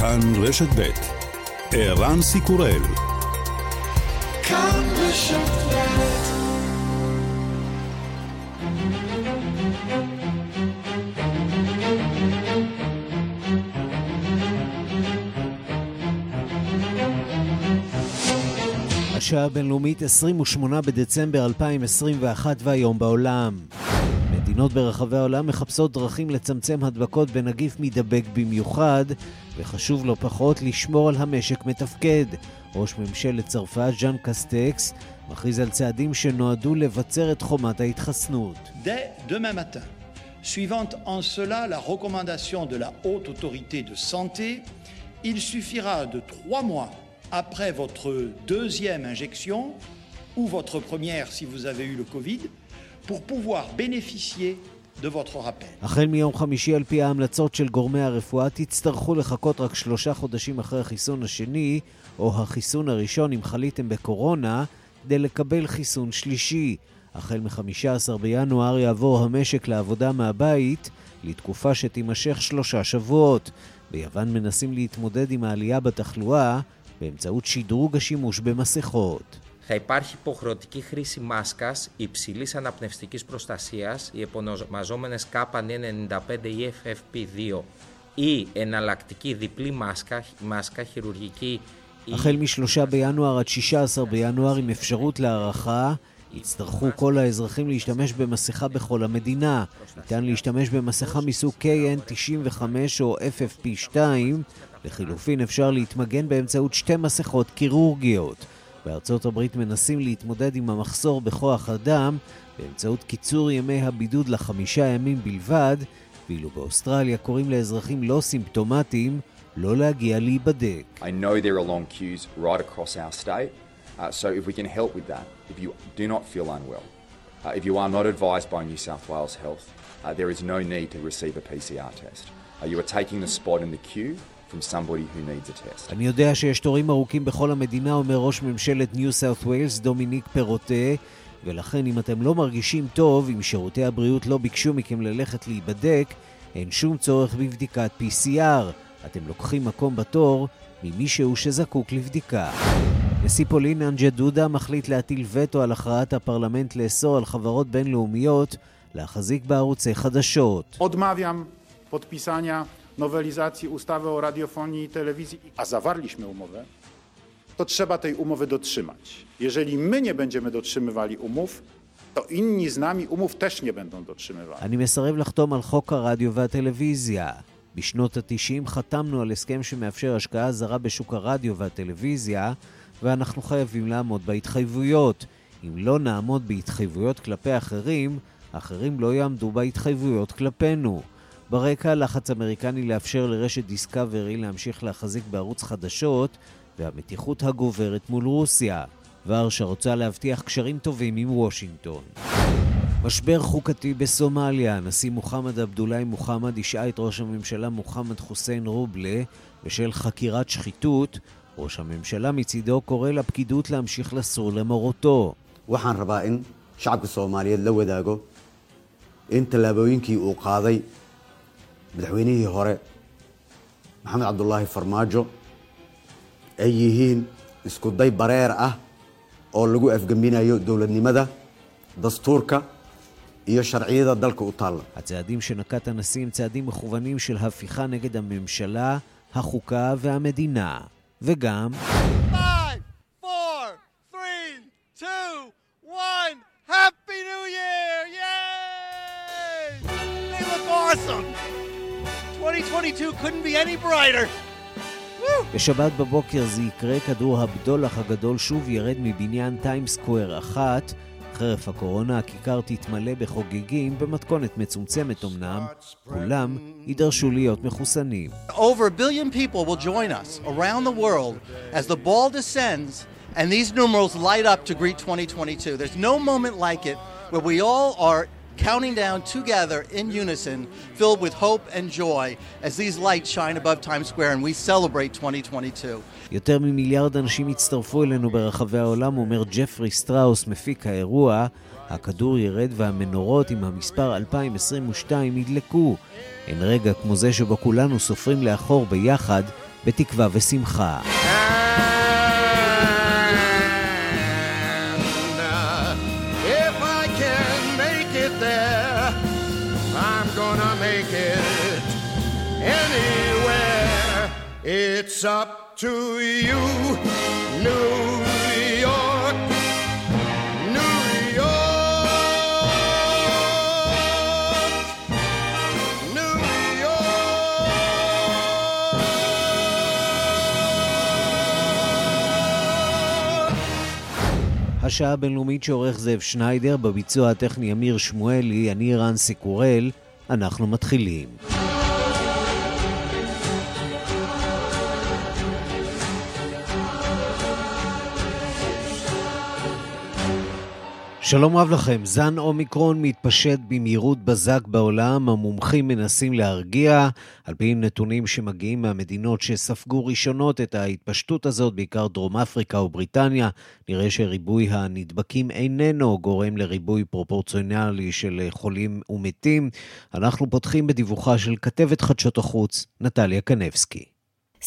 כאן רשת ב' ערן סיקורל. כאן רשת השעה הבינלאומית 28 בדצמבר 2021 והיום בעולם. מדינות ברחבי העולם מחפשות דרכים לצמצם הדבקות בנגיף מידבק במיוחד, וחשוב לא פחות לשמור על המשק מתפקד. ראש ממשלת צרפת, ז'אן קסטקס, מכריז על צעדים שנועדו לבצר את חומת ההתחסנות. Suivant en cela la recommandation de la haute autorité de santé, il suffira de trois mois après votre deuxième injection ou votre première si vous avez eu le Covid pour pouvoir bénéficier החל מיום חמישי על פי ההמלצות של גורמי הרפואה תצטרכו לחכות רק שלושה חודשים אחרי החיסון השני או החיסון הראשון אם חליתם בקורונה כדי לקבל חיסון שלישי. החל מ-15 בינואר יעבור המשק לעבודה מהבית לתקופה שתימשך שלושה שבועות. ביוון מנסים להתמודד עם העלייה בתחלואה באמצעות שדרוג השימוש במסכות. θα υπάρχει υποχρεωτική χρήση μάσκας υψηλής αναπνευστικής προστασίας, οι επωνομαζόμενες K95 ή FFP2 ή εναλλακτική διπλή μάσκα, μάσκα χειρουργική החל מ-3 בינואר עד 16 בינואר עם אפשרות להערכה יצטרכו כל האזרחים להשתמש במסכה בכל המדינה. ניתן להשתמש במסכה מסוג KN95 או FFP2. לחילופין אפשר להתמגן באמצעות שתי מסכות קירורגיות. בארצות הברית מנסים להתמודד עם המחסור בכוח אדם באמצעות קיצור ימי הבידוד לחמישה ימים בלבד, ואילו באוסטרליה קוראים לאזרחים לא סימפטומטיים לא להגיע להיבדק. Uh, uh, uh, there is no need to receive a PCR test. Uh, you are taking the spot in the queue from somebody who needs a test. אני יודע שיש תורים ארוכים בכל המדינה, אומר ראש ממשלת ניו סאות' ווילס דומיניק פרוטה, ולכן אם אתם לא מרגישים טוב, אם שירותי הבריאות לא ביקשו מכם ללכת להיבדק, אין שום צורך בבדיקת PCR. אתם לוקחים מקום בתור ממישהו שזקוק לבדיקה. נשיא פולין אנג'ה דודה מחליט להטיל וטו על הכרעת הפרלמנט לאסור על חברות בינלאומיות להחזיק בערוצי חדשות. Odmawiam podpisania nowelizacji ustawy o radiofonii i telewizji, a zawarliśmy umowę, to trzeba tej umowy dotrzymać. Jeżeli my nie będziemy dotrzymywali umów, to inni z nami umów też nie będą dotrzymywali. אני מסרב לחתום על חוק הרדיו והטלוויזיה. בשנות ה-90 חתמנו על הסכם שמאפשר השקעה זרה בשוק הרדיו והטלוויזיה, ואנחנו חייבים לעמוד בהתחייבויות. אם לא נעמוד בהתחייבויות כלפי אחרים, אחרים לא יעמדו בהתחייבויות כלפינו. ברקע לחץ אמריקני לאפשר לרשת דיסקאברי להמשיך להחזיק בערוץ חדשות והמתיחות הגוברת מול רוסיה. ורשה רוצה להבטיח קשרים טובים עם וושינגטון. משבר חוקתי בסומליה, הנשיא מוחמד עבדולאי מוחמד השעה את ראש הממשלה מוחמד חוסיין רובלה בשל חקירת שחיתות. ראש הממשלה מצידו קורא לפקידות להמשיך לסור למורותו. waxaan rabaa in shacabka soomaaliyeed la wadaago in tallaabooyinkii uu qaaday madaxweynihii hore maxamed cabdulaahi farmaajo ay yihiin isku day bareer ah oo lagu afgembinayo dowladnimada dastuurka iyo sharciyada dalka u taalla הצעדים שנקט הנשיא הם צעדים מכוונים של הפיכה נגד הממשלה, החוקה והמדינה. וגם... Five, four, three, two, one. Happy New Year! Yay! They look awesome. 2022 couldn't be any brighter. בשבת בבוקר זה יקרה, כדור הבדולח הגדול שוב ירד מבניין טיים סקוואר אחת. חרף הקורונה הכיכר תתמלא בחוגגים במתכונת מצומצמת אמנם, כולם יידרשו להיות מחוסנים. Over a billion people will join us around the world as the ball descends and these numerals light up to greet 2022. There's no moment like it where we all are counting down together in unison, filled with hope and joy as these lights shine above Times Square and we celebrate 2022. יותר ממיליארד אנשים הצטרפו אלינו ברחבי העולם, אומר ג'פרי סטראוס, מפיק האירוע. הכדור ירד והמנורות עם המספר 2022 ידלקו. אין רגע כמו זה שבו כולנו סופרים לאחור ביחד בתקווה ושמחה. It's up to you, New York, New York, New York. השעה הבינלאומית שעורך זאב שניידר, בביצוע הטכני אמיר שמואלי, אני רנסי קורל, אנחנו מתחילים. שלום רב לכם, זן אומיקרון מתפשט במהירות בזק בעולם, המומחים מנסים להרגיע, על פי נתונים שמגיעים מהמדינות שספגו ראשונות את ההתפשטות הזאת, בעיקר דרום אפריקה ובריטניה, נראה שריבוי הנדבקים איננו גורם לריבוי פרופורציונלי של חולים ומתים. אנחנו פותחים בדיווחה של כתבת חדשות החוץ, נטליה קנבסקי.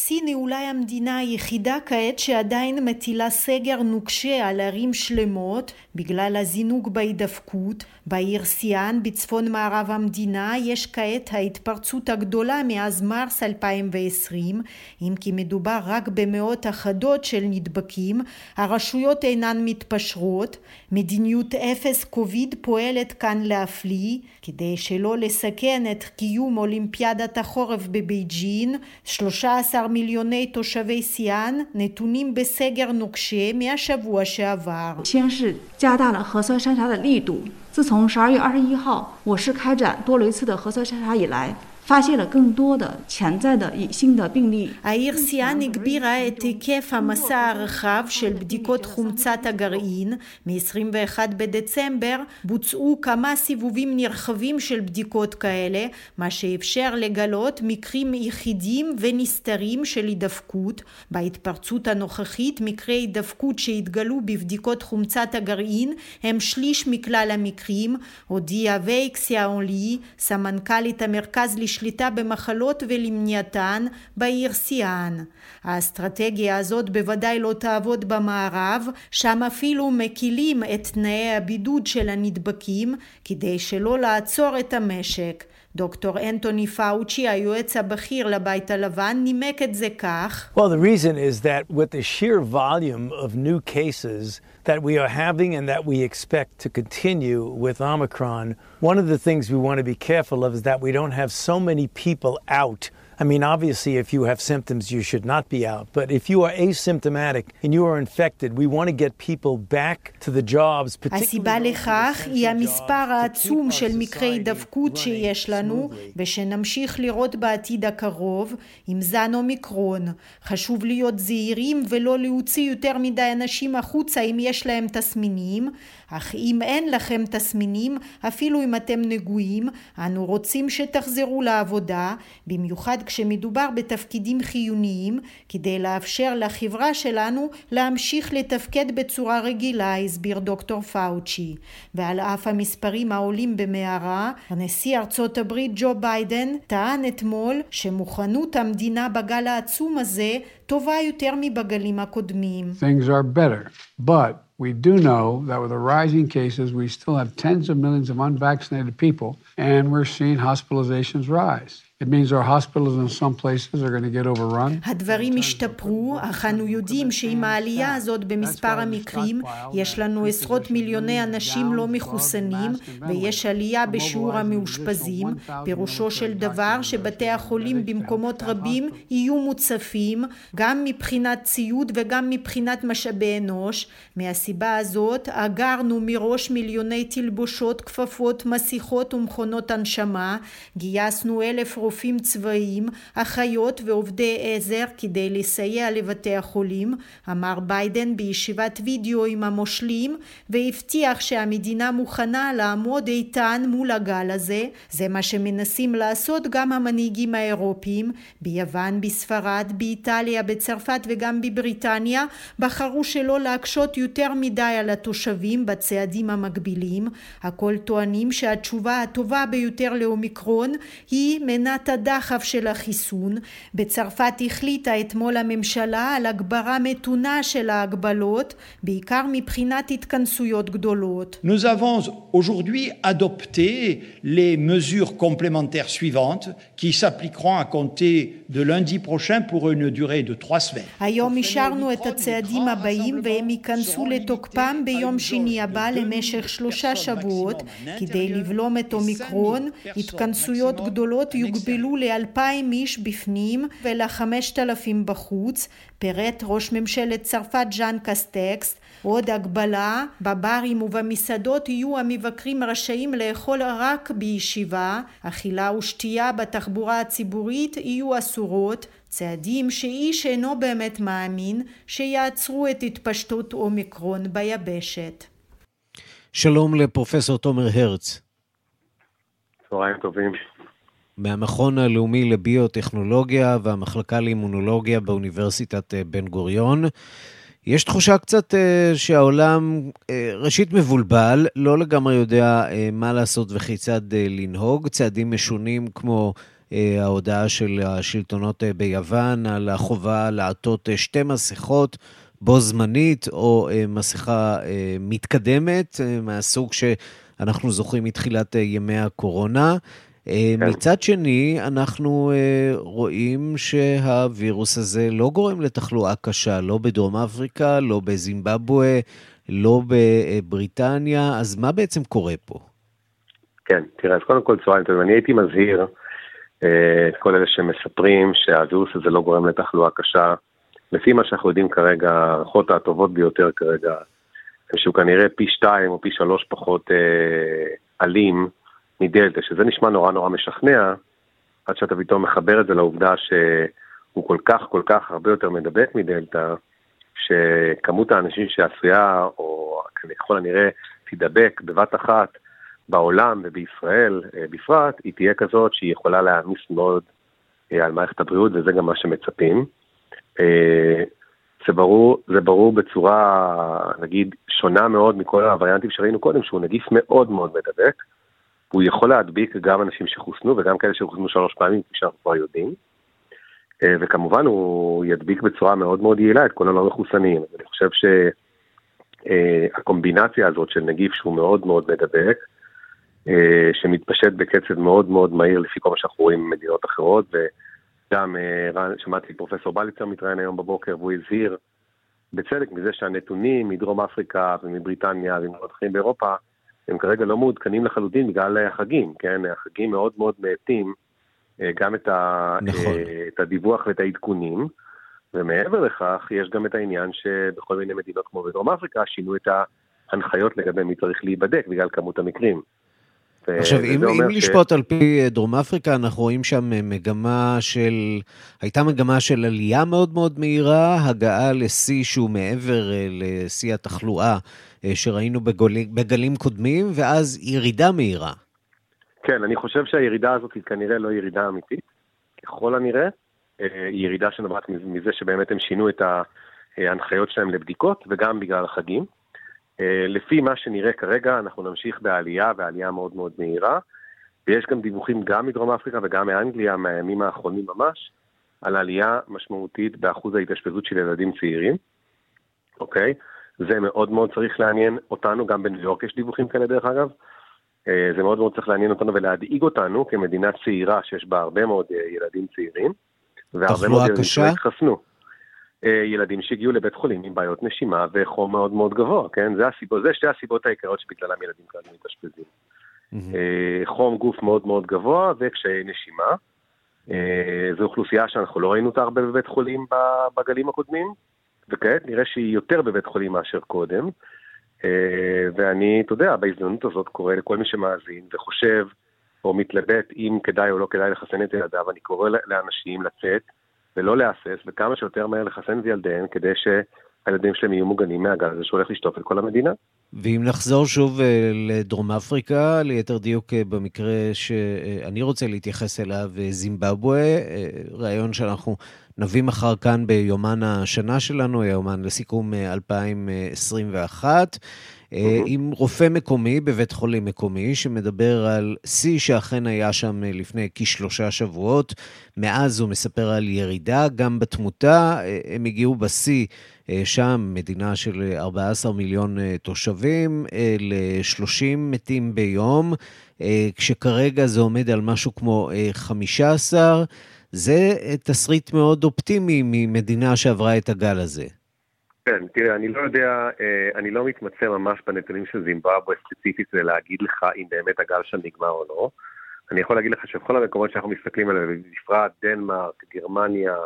סין היא אולי המדינה היחידה כעת שעדיין מטילה סגר נוקשה על ערים שלמות בגלל הזינוק בהידפקות. בעיר סיאן בצפון מערב המדינה. יש כעת ההתפרצות הגדולה מאז מרס 2020 אם כי מדובר רק במאות אחדות של נדבקים הרשויות אינן מתפשרות. מדיניות אפס קוביד פועלת כאן להפליא. כדי שלא לסכן את קיום אולימפיאדת החורף בבייג'ין 13 מיליוני תושבי סיאן נתונים בסגר נוקשה מהשבוע שעבר. 先是加大了核酸筛查的力度。自从十二月二十一号我市开展多轮次的核酸筛查以来， 发现了更多的潜在的隐性的病例。 העיר סיאן הגבירה את היקף המסע הרחב של בדיקות חומצת הגרעין. מ-21 בדצמבר בוצעו כמה סיבובים נרחבים של בדיקות כאלה, מה שאפשר לגלות מקרים יחידים ונסתרים של הידפקות. בהתפרצות הנוכחית מקרי הידפקות שהתגלו בבדיקות חומצת הגרעין הם שליש מכלל המקרים, הודיעה וייקסיה אונלי, סמנכ"לית המרכז לשליטה במחלות ולמניעתן בעיר סיאן. האסטרטגיה הזאת בוודאי לא תעבוד במערב, שם אפילו מקילים את תנאי הבידוד של הנדבקים כדי שלא לעצור את המשק. דוקטור אנטוני פאוצ'י, היועץ הבכיר לבית הלבן, נימק את זה כך. Well, the reason is that with the sheer volume of new cases that we are having and that we expect to continue with Omicron, one of the things we want to be careful of is that we don't have so many people out. I mean, obviously, if you have symptoms, you should not be out. But if you are asymptomatic and you are infected, we want to get people back to the jobs, הסיבה לכך היא המספר העצום של מקרי הידבקות שיש לנו ושנמשיך לראות בעתיד הקרוב עם זן אומיקרון. חשוב להיות זהירים ולא להוציא יותר מדי אנשים החוצה אם יש להם תסמינים, אך אם אין לכם תסמינים, אפילו אם אתם נגועים, אנו רוצים שתחזרו לעבודה, במיוחד כשמדובר בתפקידים חיוניים, כדי לאפשר לחברה שלנו להמשיך לתפקד בצורה רגילה, הסביר דוקטור פאוצ'י. ועל אף המספרים העולים במערה, הנשיא ארצות הברית ג'ו ביידן טען אתמול שמוכנות המדינה בגל העצום הזה טובה יותר מבגלים הקודמים. We do know that with the rising cases, we still have tens of millions of unvaccinated people, and we're seeing hospitalizations rise. הדברים השתפרו, אך אנו יודעים שעם העלייה הזאת במספר המקרים, יש לנו עשרות מיליוני אנשים לא מחוסנים, ויש עלייה בשיעור המאושפזים, פירושו של דבר שבתי החולים במקומות רבים יהיו מוצפים, גם מבחינת ציוד וגם מבחינת משאבי אנוש. מהסיבה הזאת אגרנו מראש מיליוני תלבושות, כפפות, מסכות ומכונות הנשמה, גייסנו אלף רופאים צבאיים, אחיות ועובדי עזר כדי לסייע לבתי החולים, אמר ביידן בישיבת וידאו עם המושלים, והבטיח שהמדינה מוכנה לעמוד איתן מול הגל הזה. זה מה שמנסים לעשות גם המנהיגים האירופיים. ביוון, בספרד, באיטליה, בצרפת וגם בבריטניה בחרו שלא להקשות יותר מדי על התושבים בצעדים המקבילים. הכל טוענים שהתשובה הטובה ביותר לאומיקרון היא מנת מבחינת הדחף של החיסון. בצרפת החליטה אתמול הממשלה על הגברה מתונה של ההגבלות, בעיקר מבחינת התכנסויות גדולות. Nous avons aujourd'hui adopté les mesures complémentaires suivantes qui s'appliqueront à compter de lundi prochain pour une durée de trois semaines. היום אישרנו את הצעדים הבאים והם ייכנסו לתוקפם ביום שני הבא למשך שלושה שבועות כדי לבלום את אומיקרון. התכנסויות גדולות יוגבלו לאלפיים איש בפנים ולחמשת אלפים בחוץ, פירט ראש ממשלת צרפת ז'אן קסטקס. עוד הגבלה, בברים ובמסעדות יהיו המבקרים רשאים לאכול רק בישיבה, אכילה ושתייה בתחבורה הציבורית יהיו אסורות, צעדים שאיש אינו באמת מאמין שיעצרו את התפשטות אומיקרון ביבשת. שלום לפרופסור תומר הרץ. צהריים טובים. מהמכון הלאומי לביוטכנולוגיה והמחלקה לאימונולוגיה באוניברסיטת בן גוריון. יש תחושה קצת uh, שהעולם uh, ראשית מבולבל, לא לגמרי יודע מה לעשות וכיצד לנהוג. צעדים משונים כמו ההודעה של השלטונות ביוון על החובה לעטות שתי מסכות בו זמנית, או מסכה מתקדמת מהסוג שאנחנו זוכרים מתחילת ימי הקורונה. כן. מצד שני, אנחנו רואים שהווירוס הזה לא גורם לתחלואה קשה, לא בדרום אפריקה, לא בזימבבואה, לא בבריטניה, אז מה בעצם קורה פה? כן, תראה, אז קודם כל צהריים טובים, אני הייתי מזהיר את כל אלה שמספרים שהווירוס הזה לא גורם לתחלואה קשה. לפי מה שאנחנו יודעים כרגע, ההערכות הטובות ביותר כרגע, שהוא כנראה פי שתיים או פי שלוש פחות אה, אלים, מדלתא, שזה נשמע נורא נורא משכנע, עד שאתה פתאום מחבר את זה לעובדה שהוא כל כך כל כך הרבה יותר מדבק מדלתא, שכמות האנשים שעשויה, או ככל הנראה תידבק בבת אחת בעולם ובישראל בפרט, היא תהיה כזאת שהיא יכולה להעמיס מאוד על מערכת הבריאות, וזה גם מה שמצפים. זה ברור, זה ברור בצורה, נגיד, שונה מאוד מכל הווריאנטים שראינו קודם, שהוא נגיף מאוד מאוד מדבק. הוא יכול להדביק גם אנשים שחוסנו וגם כאלה שחוסנו שלוש פעמים, כפי שאנחנו כבר יודעים. וכמובן הוא ידביק בצורה מאוד מאוד יעילה את כל הלא מחוסנים. אני חושב שהקומבינציה הזאת של נגיף שהוא מאוד מאוד מדבק, שמתפשט בקצב מאוד מאוד מהיר לפי כל מה שאנחנו רואים במדינות אחרות, וגם שמעתי פרופסור בליצר מתראיין היום בבוקר והוא הזהיר בצדק מזה שהנתונים מדרום אפריקה ומבריטניה וממקומות אחרים באירופה הם כרגע לא מעודכנים לחלוטין בגלל החגים, כן? החגים מאוד מאוד מאטים גם את, ה... נכון. את הדיווח ואת העדכונים, ומעבר לכך, יש גם את העניין שבכל מיני מדינות כמו בדרום אפריקה שינו את ההנחיות לגבי מי צריך להיבדק בגלל כמות המקרים. עכשיו, אם, אם ש... לשפוט על פי דרום אפריקה, אנחנו רואים שם מגמה של, הייתה מגמה של עלייה מאוד מאוד מהירה, הגעה לשיא שהוא מעבר לשיא התחלואה שראינו בגולים, בגלים קודמים, ואז ירידה מהירה. כן, אני חושב שהירידה הזאת היא כנראה לא ירידה אמיתית, ככל הנראה. היא ירידה שנובעת מזה שבאמת הם שינו את ההנחיות שלהם לבדיקות, וגם בגלל החגים. לפי מה שנראה כרגע, אנחנו נמשיך בעלייה, ועלייה מאוד מאוד מהירה. ויש גם דיווחים גם מדרום אפריקה וגם מאנגליה, מהימים האחרונים ממש, על עלייה משמעותית באחוז ההתאשפזות של ילדים צעירים, אוקיי? זה מאוד מאוד צריך לעניין אותנו, גם בניו יורק יש דיווחים כאלה דרך אגב. זה מאוד מאוד צריך לעניין אותנו ולהדאיג אותנו כמדינה צעירה שיש בה הרבה מאוד ילדים צעירים. והרבה מאוד ילדים שלא התחסנו. ילדים שהגיעו לבית חולים עם בעיות נשימה וחום מאוד מאוד גבוה, כן? זה, הסיבות, זה שתי הסיבות העיקריות שבגללם ילדים כאלה מתאשפזים. Mm-hmm. חום גוף מאוד מאוד גבוה וקשיי נשימה. זו אוכלוסייה שאנחנו לא ראינו אותה הרבה בבית חולים בגלים הקודמים, וכעת נראה שהיא יותר בבית חולים מאשר קודם. ואני, אתה יודע, בהזדמנות הזאת קורא לכל מי שמאזין וחושב או מתלבט אם כדאי או לא כדאי לחסן את ילדיו, אני קורא לאנשים לצאת ולא להסס, וכמה שיותר מהר לחסן את ילדיהם, כדי שהילדים שלהם יהיו מוגנים מהגל הזה שהולך לשטוף את כל המדינה. ואם נחזור שוב לדרום אפריקה, ליתר דיוק במקרה שאני רוצה להתייחס אליו, זימבבואה, רעיון שאנחנו נביא מחר כאן ביומן השנה שלנו, יומן לסיכום 2021. אה, עם רופא מקומי בבית חולים מקומי, שמדבר על שיא שאכן היה שם אה, לפני כשלושה שבועות. מאז הוא מספר על ירידה גם בתמותה. אה, הם הגיעו בשיא שם, מדינה של 14 מיליון תושבים, ל-30 מתים ביום, כשכרגע זה עומד על משהו כמו 15. זה תסריט מאוד אופטימי ממדינה שעברה את הגל הזה. כן, תראה, אני לא יודע, אה, אני לא מתמצא ממש בנתונים של זימבבואה ספציפית זה להגיד לך אם באמת הגל שם נגמר או לא. אני יכול להגיד לך שבכל המקומות שאנחנו מסתכלים עליהם, בפרט דנמרק, גרמניה,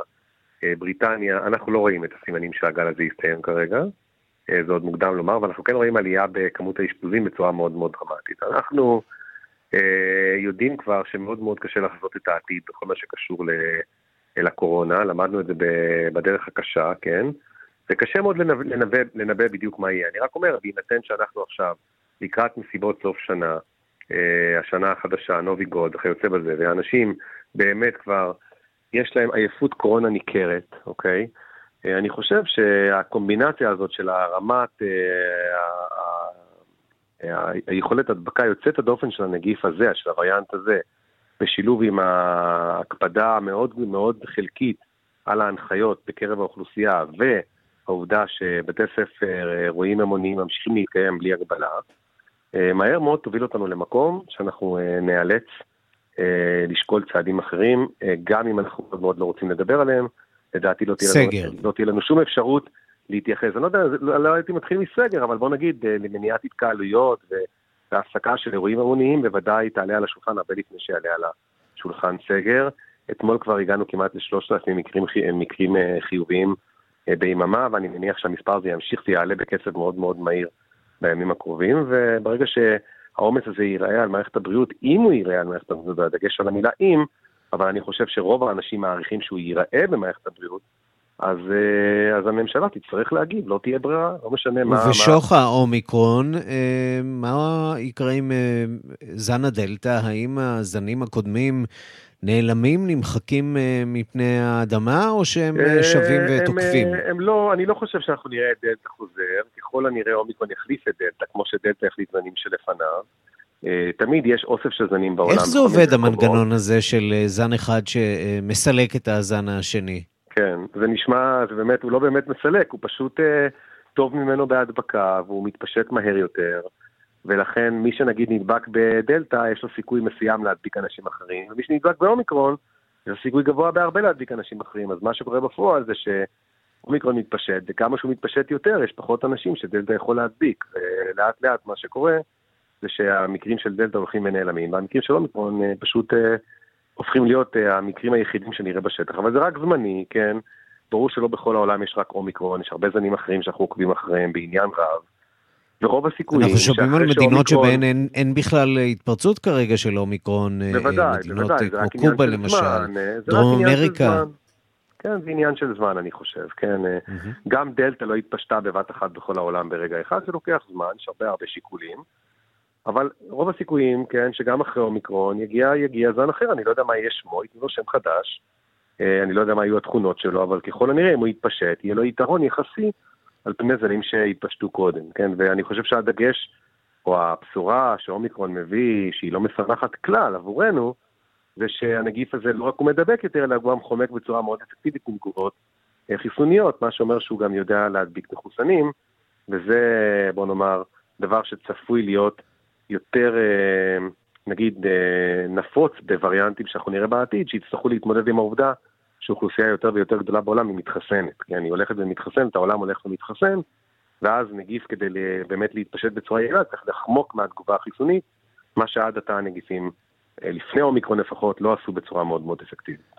אה, בריטניה, אנחנו לא רואים את הסימנים שהגל הזה יסתיים כרגע. אה, זה עוד מוקדם לומר, ואנחנו כן רואים עלייה בכמות האשפוזים בצורה מאוד מאוד דרמטית. אנחנו יודעים כבר שמאוד מאוד קשה לחזות את העתיד בכל מה שקשור לקורונה, למדנו את זה בדרך הקשה, כן? זה קשה מאוד לנבא, לנבא, בדיוק מה יהיה. אני רק אומר, בהינתן שאנחנו עכשיו לקראת מסיבות סוף שנה, אה, השנה החדשה, נובי גוד וכיוצא בזה, ואנשים באמת כבר, יש להם עייפות קורונה ניכרת, אוקיי? אה, אני חושב שהקומבינציה הזאת של הרמת, אה, היכולת הדבקה יוצאת הדופן של הנגיף הזה, של הווריאנט הזה, בשילוב עם ההקפדה המאוד מאוד חלקית על ההנחיות בקרב האוכלוסייה, ו... העובדה שבתי ספר, אירועים המוניים ממשיכים להתקיים בלי הגבלה, אה, מהר מאוד תוביל אותנו למקום שאנחנו אה, ניאלץ אה, לשקול צעדים אחרים, גם אם אנחנו מאוד מאוד לא רוצים לדבר עליהם, לדעתי לא תהיה, לנו, לא תהיה לנו שום אפשרות להתייחס. אני לא יודע, לא, לא הייתי מתחיל מסגר, אבל בוא נגיד, למניעת התקהלויות והפסקה של אירועים המוניים, בוודאי תעלה על השולחן הרבה לפני שיעלה על השולחן סגר. אתמול כבר הגענו כמעט לשלושת אלפים מקרים, מקרים חיוביים אה, ביממה, ואני מניח שהמספר הזה ימשיך ויעלה בקצב מאוד מאוד מהיר בימים הקרובים, וברגע שהעומס הזה ייראה על מערכת הבריאות, אם הוא ייראה על מערכת הבריאות, והדגש על המילה אם, אבל אני חושב שרוב האנשים מעריכים שהוא ייראה במערכת הבריאות, אז, אה, אז הממשלה תצטרך להגיב, לא תהיה ברירה, לא משנה מה... ובשוך מה... האומיקרון, אה, מה יקרה עם זן הדלתא? האם הזנים הקודמים נעלמים, נמחקים אה, מפני האדמה, או שהם אה, שווים ותוקפים? הם, אה, הם לא, אני לא חושב שאנחנו נראה את דלתא חוזר, ככל הנראה אומיקרון יחליף את דלתא, כמו שדלתא החליף זנים שלפניו. תמיד יש אוסף של זנים בעולם. איך זה עובד המנגנון הזה של זן אחד שמסלק את הזן השני? כן, זה נשמע, זה באמת, הוא לא באמת מסלק, הוא פשוט טוב ממנו בהדבקה, והוא מתפשט מהר יותר. ולכן מי שנגיד נדבק בדלתא, יש לו סיכוי מסוים להדביק אנשים אחרים, ומי שנדבק באומיקרון, יש לו סיכוי גבוה בהרבה להדביק אנשים אחרים. אז מה שקורה בפועל זה שאומיקרון מתפשט, וכמה שהוא מתפשט יותר, יש פחות אנשים שדלתא יכול להדביק. ולאט לאט מה שקורה זה שהמקרים של דלתא הולכים ונעלמים, והמקרים של אומיקרון אה, פשוט אה, הופכים להיות אה, המקרים היחידים שנראה בשטח. אבל זה רק זמני, כן? ברור שלא בכל העולם יש רק אומיקרון, יש הרבה זנים אחרים שאנחנו עוקבים אחריהם בעניין רב. ורוב הסיכויים... אנחנו שומעים על מדינות שבהן אין, אין בכלל התפרצות כרגע של אומיקרון. אה, בוודאי, מדינות בוודאי, כמו קובה למשל, זמן, אה, דרום אמריקה. כן, זה עניין של זמן, אני חושב, כן. Mm-hmm. גם דלתא לא התפשטה בבת אחת בכל העולם ברגע אחד, זה לוקח זמן, יש הרבה הרבה שיקולים. אבל רוב הסיכויים, כן, שגם אחרי אומיקרון יגיע, יגיע זן אחר, אני לא יודע מה יהיה שמו, ייתנו לו שם חדש, אני לא יודע מה יהיו התכונות שלו, אבל ככל הנראה, אם הוא יתפשט, יהיה לו יתרון יחסי על פני זנים שהתפשטו קודם, כן? ואני חושב שהדגש, או הבשורה שאומיקרון מביא, שהיא לא משמחת כלל עבורנו, זה שהנגיף הזה לא רק הוא מדבק יותר, אלא הוא גם חומק בצורה מאוד אפקטיבית עם תגובות אה, חיסוניות, מה שאומר שהוא גם יודע להדביק מחוסנים, וזה, בוא נאמר, דבר שצפוי להיות יותר, אה, נגיד, אה, נפוץ בווריאנטים שאנחנו נראה בעתיד, שיצטרכו להתמודד עם העובדה שאוכלוסייה יותר ויותר גדולה בעולם היא מתחסנת. כי אני הולכת ומתחסנת, העולם הולך ומתחסן, ואז נגיף כדי באמת להתפשט בצורה יעילה צריך לחמוק מהתגובה החיסונית, מה שעד עתה הנגיפים, אה, לפני אומיקרון לפחות, לא עשו בצורה מאוד מאוד אפקטיבית.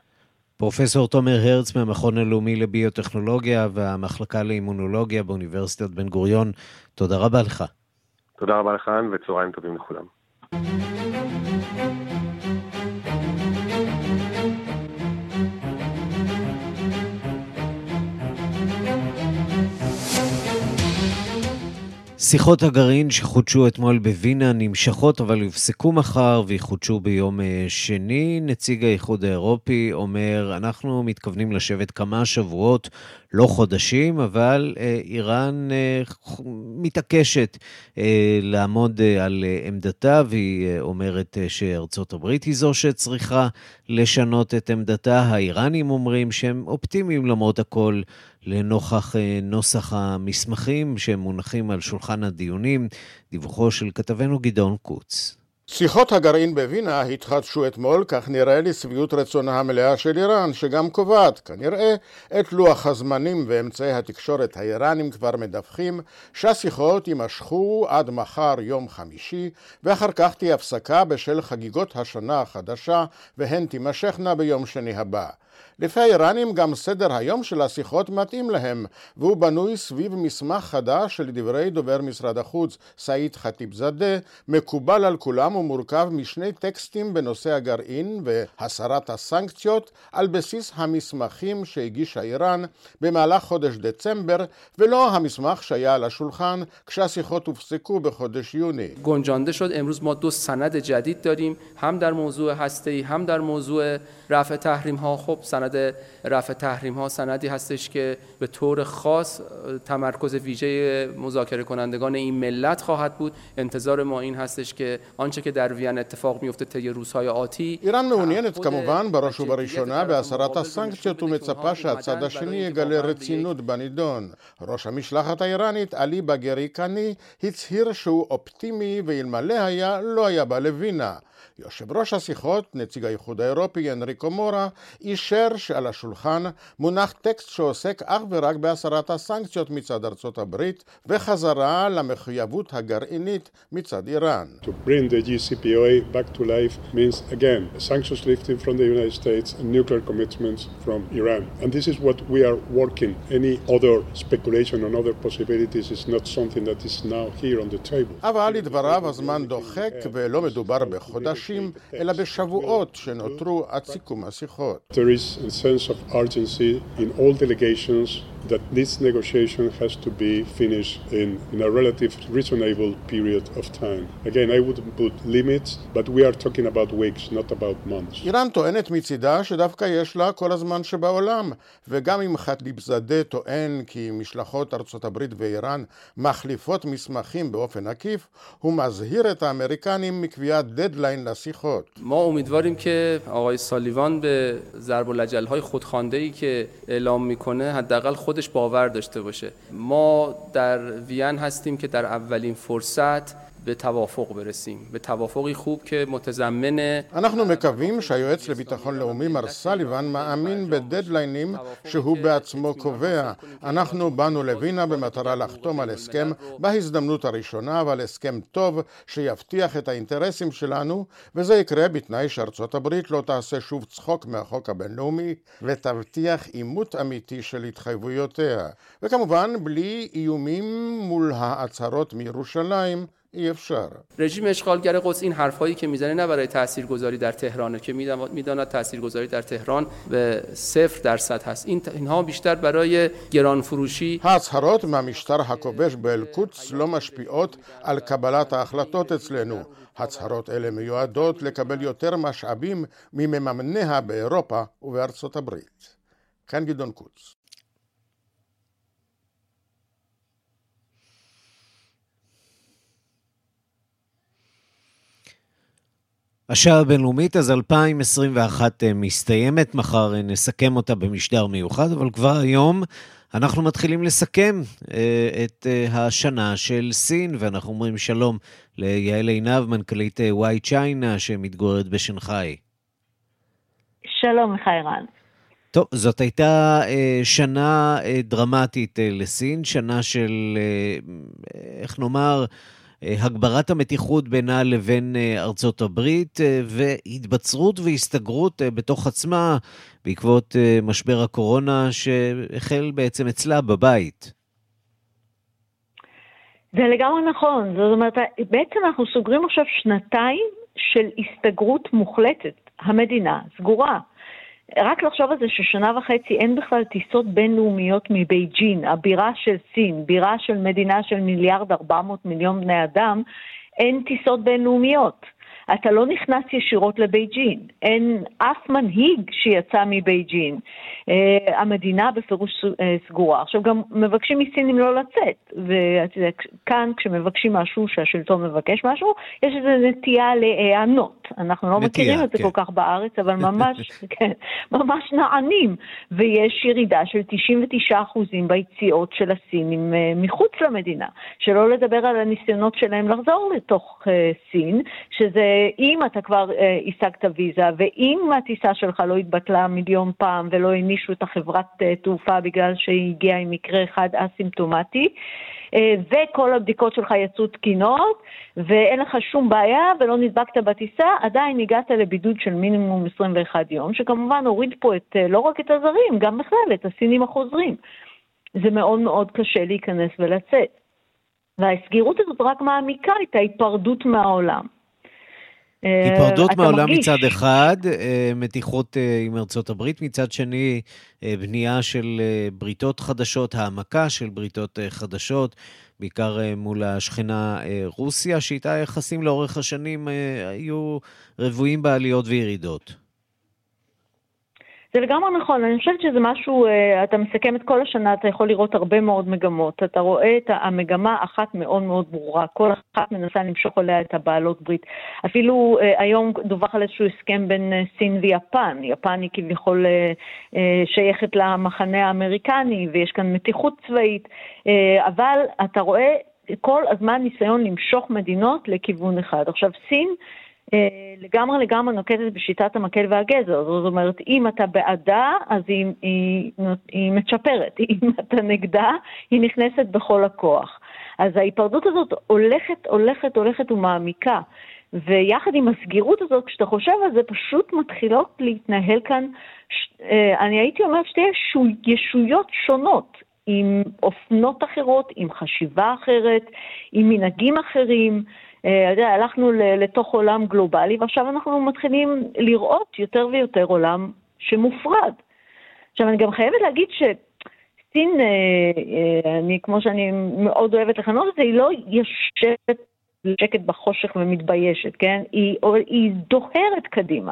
פרופסור תומר הרץ מהמכון הלאומי לביוטכנולוגיה והמחלקה לאימונולוגיה באוניברסיטת בן גוריון, תודה רבה לך. תודה רבה לך, וצהריים טובים לכולם. שיחות הגרעין שחודשו אתמול בווינה נמשכות אבל יופסקו מחר ויחודשו ביום אה, שני. נציג האיחוד האירופי אומר, אנחנו מתכוונים לשבת כמה שבועות, לא חודשים, אבל אה, איראן אה, מתעקשת לעמוד על עמדתה, והיא אומרת שארצות הברית היא זו שצריכה לשנות את עמדתה. האיראנים אומרים שהם אופטימיים למרות הכל לנוכח אה, נוסח המסמכים שמונחים על שולחן הדיונים, דיווחו של כתבנו גדעון קוץ. שיחות הגרעין בווינה התחדשו אתמול, כך נראה לשביעות רצונה המלאה של איראן, שגם קובעת, כנראה, את לוח הזמנים ואמצעי התקשורת האיראנים כבר מדווחים שהשיחות יימשכו עד מחר יום חמישי, ואחר כך תהיה הפסקה בשל חגיגות השנה החדשה, והן תימשכנה ביום שני הבא. לפי האיראנים גם סדר היום של השיחות מתאים להם, והוא בנוי סביב מסמך חדש של דברי דובר משרד החוץ סעיד ח'טיב זאדה, מקובל על כולם ומורכב משני טקסטים בנושא הגרעין והסרת הסנקציות על בסיס המסמכים שהגישה איראן במהלך חודש דצמבר, ולא המסמך שהיה על השולחן כשהשיחות הופסקו בחודש יוני. گنجانده شد امروز ما دو سند جدید داریم هم در موضوع هسته هم در موضوع رفع تحریم ها خب سند رفع تحریم ها سندی هستش که به طور خاص تمرکز ویژه مذاکره کنندگان این ملت خواهد بود انتظار ما این هستش که آنچه که در وین اتفاق میفته طی روزهای آتی איראן מעוניינת כמובן בראש ובראשונה בהסרת הסנקציות ומצפה שהצד השני יגלה רצינות בנידון. ראש המשלחת האיראנית עלי בגרי קני הצהיר שהוא אופטימי ואלמלא היה לא היה בא לווינה. יושב ראש השיחות, נציג האיחוד האירופי אנריקו מורה, אישר שעל השולחן מונח טקסט שעוסק אך ורק בהסרת הסנקציות מצד ארצות הברית וחזרה למחויבות הגרעינית מצד איראן. To bring the GCPOA back to life means again sanctions lifting from the United States and nuclear commitments from Iran. And this is what we are working. Any other speculation on other possibilities is not something that is now here on the table. אבל לדבריו הזמן דוחק ולא מדובר בחודש חודשים, אלא בשבועות שנותרו עד סיכום השיחות. There is a sense of urgency in all delegations that this negotiation has to be finished in, in a relative reasonable period of time. Again, I wouldn't put limits, but we are talking about weeks, not about months. איראן טוענת מצידה שדווקא יש לה כל הזמן שבעולם, וגם אם ח'טיב זאדה טוען כי משלחות ארצות הברית ואיראן מחליפות מסמכים באופן עקיף, הוא מזהיר את האמריקנים מקביעת דדליין לשיחות. ما امیدواریم که آقای سالیوان به ضرب های خودخوانده ای که اعلام میکنه حداقل خود خودش باور داشته باشه. ما در وین هستیم که در اولین فرصت به توافق برسیم به توافقی خوب که متضمن אנחנו מקווים שהיועץ לביטחון לאומי מר סליבן מאמין בדדליינים שהוא בעצמו קובע. אנחנו באנו לווינה במטרה לחתום על הסכם בהזדמנות הראשונה, אבל הסכם טוב שיבטיח את האינטרסים שלנו, וזה יקרה בתנאי שארצות הברית לא תעשה שוב צחוק מהחוק הבינלאומי ותבטיח עימות אמיתי של התחייבויותיה. וכמובן בלי איומים מול ההצהרות מירושלים ای افشار رژیم اشغالگر قدس این حرفایی که میزنه نه برای تاثیرگذاری در تهرانه که میداند تاثیرگذاری در تهران به صفر درصد هست این اینها بیشتر برای گران فروشی ההצהרות מהמשטר הכובש באל-קודס לא משפיעות על קבלת ההחלטות אצלנו. הצהרות אלה מיועדות לקבל יותר משאבים ממממניה באירופה ובארצות הברית. כאן גדעון קוץ. השעה הבינלאומית, אז 2021 אה, מסתיימת, מחר אה, נסכם אותה במשדר מיוחד, אבל כבר היום אנחנו מתחילים לסכם אה, את השנה של סין, ואנחנו אומרים שלום ליעל עינב, מנכ"לית וואי צ'יינה, שמתגוררת בשנגחאי. שלום לך, ערן. טוב, זאת הייתה שנה דרמטית לסין, שנה של, איך נאמר, אה, הגברת המתיחות בינה לבין אה, ארצות הברית אה, והתבצרות והסתגרות בתוך עצמה בעקבות משבר הקורונה שהחל בעצם אצלה בבית. זה לגמרי נכון, זאת אומרת, בעצם אנחנו סוגרים עכשיו שנתיים של הסתגרות מוחלטת. המדינה סגורה. רק לחשוב על זה ששנה וחצי אין בכלל טיסות בינלאומיות מבייג'ין, הבירה של סין, בירה של מדינה של מיליארד ארבע מאות מיליון בני אדם, אין טיסות בינלאומיות. אתה לא נכנס ישירות לבייג'ין, אין אף מנהיג שיצא מבייג'ין. Uh, המדינה בפירוש uh, סגורה. עכשיו גם מבקשים מסינים לא לצאת, וכאן כשמבקשים משהו, שהשלטון מבקש משהו, יש איזו נטייה להיענות. אנחנו לא נטייה, מכירים את זה כן. כל כך בארץ, אבל ממש, כן, ממש נענים. ויש ירידה של 99% ביציאות של הסינים uh, מחוץ למדינה. שלא לדבר על הניסיונות שלהם לחזור לתוך uh, סין, שזה אם אתה כבר אה, השגת ויזה, ואם הטיסה שלך לא התבטלה מיליון פעם ולא הענישו את החברת אה, תעופה בגלל שהיא הגיעה עם מקרה אחד אסימפטומטי, אה, וכל הבדיקות שלך יצאו תקינות, ואין לך שום בעיה ולא נדבקת בטיסה, עדיין הגעת לבידוד של מינימום 21 יום, שכמובן הוריד פה את, אה, לא רק את הזרים, גם בכלל את הסינים החוזרים. זה מאוד מאוד קשה להיכנס ולצאת. והסגירות הזאת רק מעמיקה את ההיפרדות מהעולם. היפרדות מהעולם מרגיש... מצד אחד, אה, מתיחות אה, עם ארצות הברית, מצד שני, אה, בנייה של בריתות חדשות, העמקה של בריתות חדשות, בעיקר מול השכנה רוסיה, שאיתה היחסים לאורך השנים היו רבועים בעליות וירידות. זה לגמרי נכון, אני חושבת שזה משהו, אה, אתה מסכם את כל השנה, אתה יכול לראות הרבה מאוד מגמות. אתה רואה את המגמה אחת מאוד מאוד ברורה, כל אחת מנסה למשוך עליה את הבעלות ברית. אפילו אה, היום דווח על איזשהו הסכם בין אה, סין ויפן, יפן היא כביכול שייכת למחנה האמריקני ויש כאן מתיחות צבאית, אבל אתה רואה כל הזמן ניסיון למשוך מדינות לכיוון אחד. עכשיו סין לגמרי לגמרי נוקטת בשיטת המקל והגזר. זאת אומרת, אם אתה בעדה, אז היא, היא, היא מצ'פרת, אם אתה נגדה, היא נכנסת בכל הכוח. אז ההיפרדות הזאת הולכת, הולכת, הולכת ומעמיקה. ויחד עם הסגירות הזאת, כשאתה חושב על זה, פשוט מתחילות להתנהל כאן, אה, אני הייתי אומרת, שתי ישויות שונות, עם אופנות אחרות, עם חשיבה אחרת, עם מנהגים אחרים. אה, יודע, הלכנו לתוך עולם גלובלי, ועכשיו אנחנו מתחילים לראות יותר ויותר עולם שמופרד. עכשיו, אני גם חייבת להגיד שסין, אה, אה, אני, כמו שאני מאוד אוהבת לכנות את זה, היא לא יושבת שקט בחושך ומתביישת, כן? היא, היא דוהרת קדימה.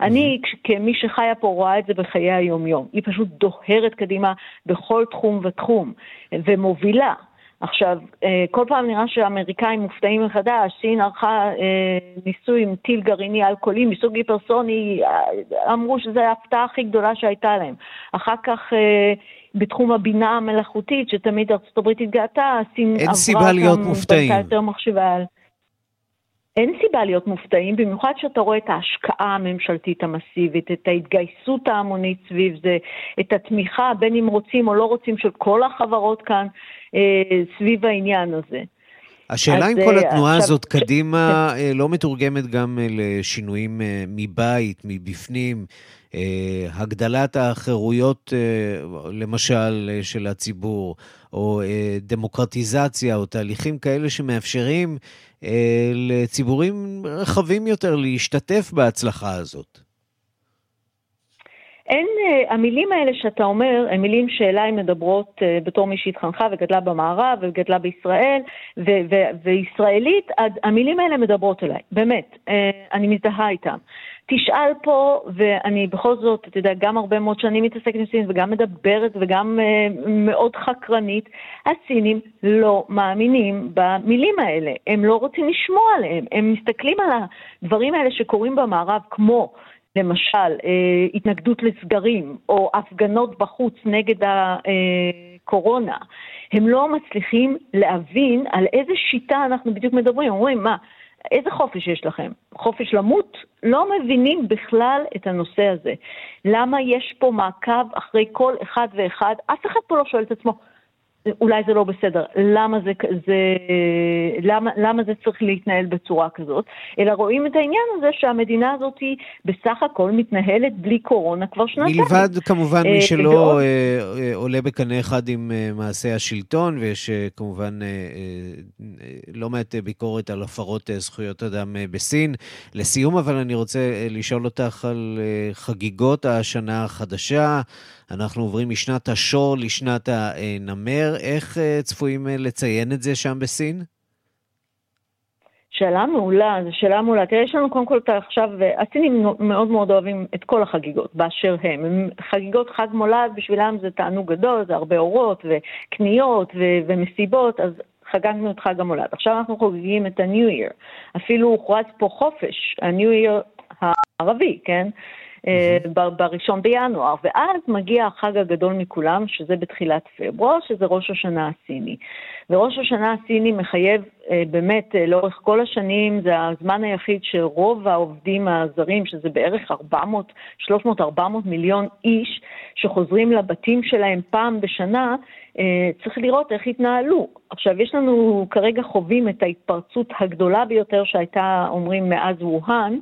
אני, כמי שחיה פה, רואה את זה בחיי היום-יום. היא פשוט דוהרת קדימה בכל תחום ותחום, ומובילה. עכשיו, אה, כל פעם נראה שהאמריקאים מופתעים מחדש, סין ערכה אה, ניסוי עם טיל גרעיני אלכוהולי מסוג היפרסוני, אה, אמרו שזו ההפתעה הכי גדולה שהייתה להם. אחר כך בתחום הבינה המלאכותית, שתמיד ארצות הברית התגאתה, סין עברה סיבה להיות מופתעים. יותר מחשבה על... אין סיבה להיות מופתעים, במיוחד שאתה רואה את ההשקעה הממשלתית המסיבית, את ההתגייסות ההמונית סביב זה, את התמיכה, בין אם רוצים או לא רוצים, של כל החברות כאן. אה, סביב העניין הזה. השאלה אם כל אה, התנועה עכשיו, הזאת קדימה ש... אה, לא מתורגמת גם לשינויים מבית, מבפנים, הגדלת החירויות, למשל, של הציבור, או דמוקרטיזציה, או תהליכים כאלה שמאפשרים לציבורים רחבים יותר להשתתף בהצלחה הזאת. אין, המילים האלה שאתה אומר, הן מילים שאליי מדברות בתור מי שהתחנכה וגדלה במערב וגדלה בישראל ו- ו- וישראלית, המילים האלה מדברות אליי, באמת, אני מזדהה איתן. תשאל פה, ואני בכל זאת, אתה יודע, גם הרבה מאוד שנים מתעסקת עם סינים וגם מדברת וגם uh, מאוד חקרנית, הסינים לא מאמינים במילים האלה, הם לא רוצים לשמוע עליהם, הם מסתכלים על הדברים האלה שקורים במערב כמו למשל אה, התנגדות לסגרים או הפגנות בחוץ נגד הקורונה, הם לא מצליחים להבין על איזה שיטה אנחנו בדיוק מדברים. אומרים, מה, איזה חופש יש לכם? חופש למות? לא מבינים בכלל את הנושא הזה. למה יש פה מעקב אחרי כל אחד ואחד? אף אחד פה לא שואל את עצמו, אולי זה לא בסדר, למה זה, זה, למה, למה זה צריך להתנהל בצורה כזאת, אלא רואים את העניין הזה שהמדינה הזאת היא בסך הכל מתנהלת בלי קורונה כבר שנתיים. מלבד כמובן מי אה, שלא ועוד- אה, אה, עולה בקנה אחד עם מעשי השלטון, ויש כמובן לא מעט ביקורת על הפרות זכויות אדם בסין. לסיום, אבל אני רוצה לשאול אותך על חגיגות השנה החדשה. אנחנו עוברים משנת השור לשנת הנמר. איך אה, צפויים אה, לציין את זה שם בסין? שאלה מעולה, זו שאלה מעולה. תראה, יש לנו קודם כל את עכשיו, הסינים מאוד מאוד אוהבים את כל החגיגות באשר הם. הם חגיגות חג מולד, בשבילם זה תענוג גדול, זה הרבה אורות וקניות ו- ומסיבות, אז חגגנו את חג המולד. עכשיו אנחנו חוגגים את ה-New Year. אפילו הוכרז פה חופש, ה-New Year הערבי, כן? ב- בראשון בינואר, ואז מגיע החג הגדול מכולם, שזה בתחילת פברואר, שזה ראש השנה הסיני. וראש השנה הסיני מחייב אה, באמת אה, לאורך כל השנים, זה הזמן היחיד שרוב העובדים הזרים, שזה בערך 400, 300-400 מיליון איש, שחוזרים לבתים שלהם פעם בשנה, צריך לראות איך התנהלו. עכשיו, יש לנו כרגע חווים את ההתפרצות הגדולה ביותר שהייתה, אומרים, מאז ווהאן,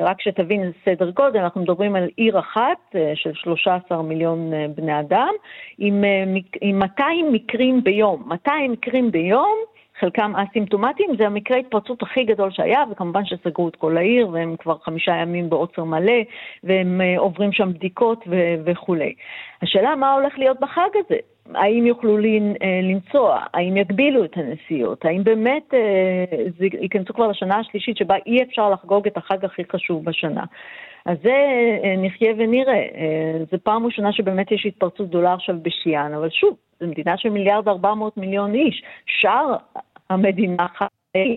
רק שתבין סדר גודל, אנחנו מדברים על עיר אחת אה, של 13 מיליון אה, בני אדם, עם, אה, עם 200 מקרים ביום. 200 מקרים ביום, חלקם אסימפטומטיים, זה המקרה התפרצות הכי גדול שהיה, וכמובן שסגרו את כל העיר, והם כבר חמישה ימים בעוצר מלא, והם אה, עוברים שם בדיקות ו- וכולי. השאלה מה הולך להיות בחג הזה? האם יוכלו אה, לנסוע? האם יגבילו את הנסיעות? האם באמת אה, זה ייכנסו כבר לשנה השלישית שבה אי אפשר לחגוג את החג הכי חשוב בשנה? אז זה אה, נחיה ונראה. אה, זו פעם ראשונה שבאמת יש התפרצות גדולה עכשיו בשיאן, אבל שוב, זו מדינה של מיליארד ארבע מאות מיליון איש. שאר המדינה חי.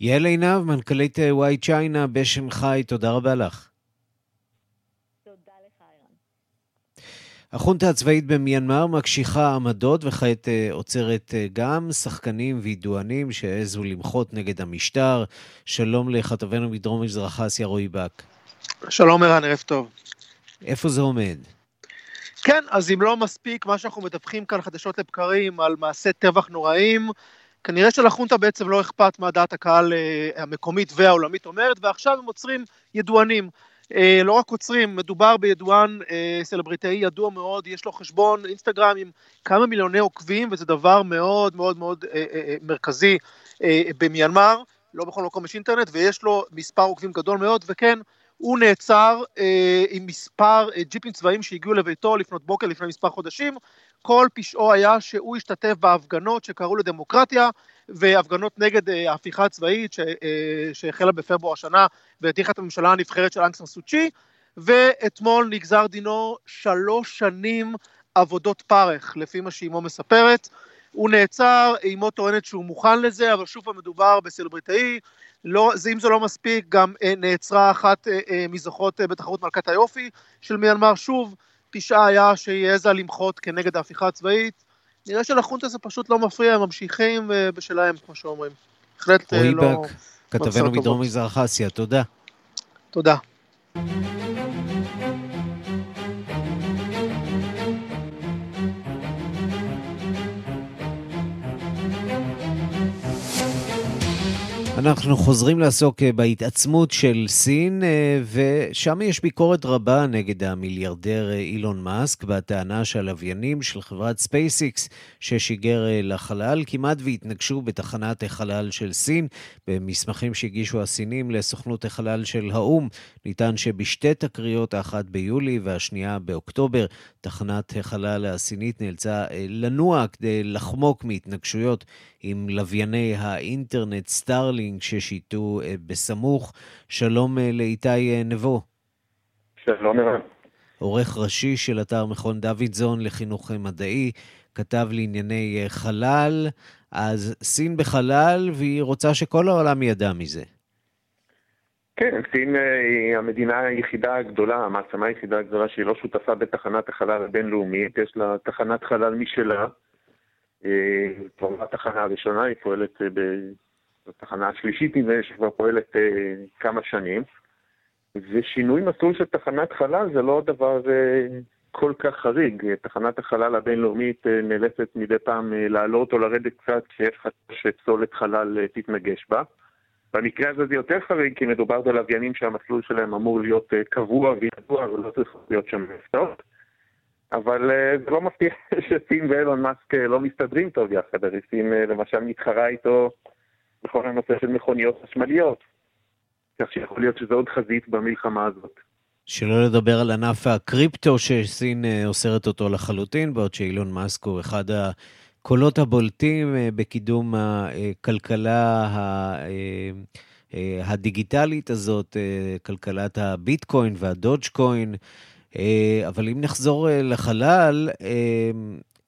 יעל עינב, מנכ"לית וואי צ'יינה בשנגחאי, תודה רבה לך. החונטה הצבאית במיינמר מקשיחה עמדות וכעת אה, עוצרת אה, גם שחקנים וידואנים שהעזו למחות נגד המשטר. שלום לכתבנו מדרום מזרח אסיה רועי בק. שלום ערן, ערב טוב. איפה זה עומד? כן, אז אם לא מספיק מה שאנחנו מדווחים כאן חדשות לבקרים על מעשי טבח נוראים, כנראה שלחונטה בעצם לא אכפת מה דעת הקהל אה, המקומית והעולמית אומרת, ועכשיו הם עוצרים ידוענים. אה, לא רק עוצרים, מדובר בידוען אה, סלבריטאי ידוע מאוד, יש לו חשבון אינסטגרם עם כמה מיליוני עוקבים, וזה דבר מאוד מאוד מאוד אה, מרכזי במיינמר, לא בכל מקום יש אינטרנט, ויש לו מספר עוקבים גדול מאוד, וכן, הוא נעצר אה, עם מספר אה, ג'יפים צבאיים שהגיעו לביתו לפנות בוקר לפני מספר חודשים. כל פשעו היה שהוא השתתף בהפגנות שקראו לדמוקרטיה, והפגנות נגד אה, ההפיכה הצבאית אה, שהחלה בפברואר השנה והדיחה את הממשלה הנבחרת של אנגסן סוצ'י, ואתמול נגזר דינו שלוש שנים עבודות פרך, לפי מה שאימו מספרת. הוא נעצר, אימו טוענת שהוא מוכן לזה, אבל שוב פעם מדובר בסלבריטאי, לא, זה, אם זה לא מספיק, גם אה, נעצרה אחת אה, אה, מזוכות אה, בתחרות מלכת היופי של מיינמר. שוב, פשעה היה שהיא העזה למחות כנגד ההפיכה הצבאית. נראה שלחונטה זה פשוט לא מפריע, הם ממשיכים אה, בשלהם, כמו שאומרים. בהחלט אה, רועי לא... בק, כתבנו מדרום. מזרח אסיה, תודה. תודה. אנחנו חוזרים לעסוק אה, בהתעצמות של סין, אה, ושם יש ביקורת רבה נגד המיליארדר אה, אילון מאסק, בטענה שהלוויינים של חברת ספייסיקס ששיגר לחלל כמעט והתנגשו בתחנת החלל של סין. במסמכים שהגישו הסינים לסוכנות החלל של האו"ם, נטען שבשתי תקריות, האחת ביולי והשנייה באוקטובר, תחנת החלל הסינית נאלצה אה, לנוע כדי לחמוק מהתנגשויות עם לווייני האינטרנט סטארלינק ששייטו אה, בסמוך. שלום אה, לאיתי נבו, שלום ערן. עורך ראשי של אתר מכון דוידזון לחינוך מדעי, כתב לענייני חלל. אז סין בחלל, והיא רוצה שכל העולם ידע מזה. כן, סין אה, היא המדינה היחידה הגדולה, המעצמה היחידה הגדולה שהיא לא שותפה בתחנת החלל הבינלאומית, יש לה תחנת חלל משלה. אה, כבר בתחנה הראשונה, היא פועלת אה, בתחנה השלישית, נדמה לי שכבר פועלת כמה שנים. ושינוי מסלול של תחנת חלל זה לא דבר כל כך חריג. תחנת החלל הבינלאומית נאלצת מדי פעם לעלות או לרדת קצת כשיש חשש שפסולת חלל תתנגש בה. במקרה הזה זה יותר חריג כי מדובר בלוויינים שהמסלול שלהם אמור להיות אה, קבוע וידוע ולא צריך להיות שם הפתעות. אבל אה, זה לא מבטיח שסין ואילון מאסק אה, לא מסתדרים טוב יחד, הרי סין למשל מתחרה איתו בכל הנושא של מכוניות חשמליות. כך שיכול להיות שזו עוד חזית במלחמה הזאת. שלא לדבר על ענף הקריפטו שסין אוסרת אותו לחלוטין, בעוד שאילון מאסק הוא אחד הקולות הבולטים אה, בקידום הכלכלה אה, אה, הדיגיטלית הזאת, כלכלת הביטקוין והדודג'קוין. אבל אם נחזור לחלל,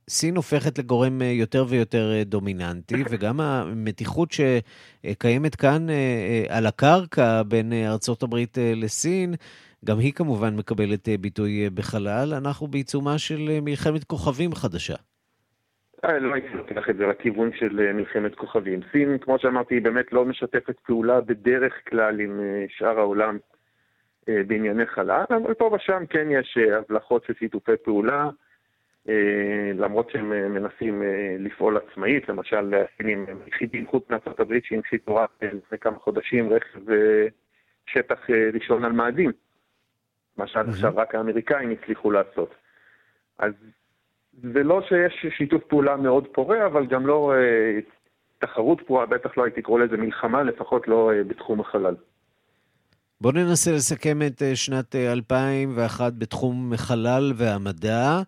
סין הופכת לגורם יותר ויותר דומיננטי, וגם המתיחות שקיימת כאן על הקרקע בין ארצות הברית לסין, גם היא כמובן מקבלת ביטוי בחלל. אנחנו בעיצומה של מלחמת כוכבים חדשה. אה, לא הייתי לוקח את זה לכיוון של אה, מלחמת כוכבים. סין, כמו שאמרתי, היא באמת לא משתפת פעולה בדרך כלל עם אה, שאר העולם בענייני חלל, אבל פה ושם כן יש הבלחות של שיתופי פעולה, למרות שהם מנסים לפעול עצמאית, למשל הסינים הם היחידים חוץ מארצות הברית שהנחיתו רק לפני כמה חודשים רכב שטח ראשון על מאדים, מה שעד עכשיו רק האמריקאים הצליחו לעשות. אז זה לא שיש שיתוף פעולה מאוד פורה, אבל גם לא אה, תחרות פרועה, בטח לא הייתי קורא לזה מלחמה, לפחות לא אה, בתחום החלל. בואו ננסה לסכם את אה, שנת אה, 2001 בתחום חלל והמדע.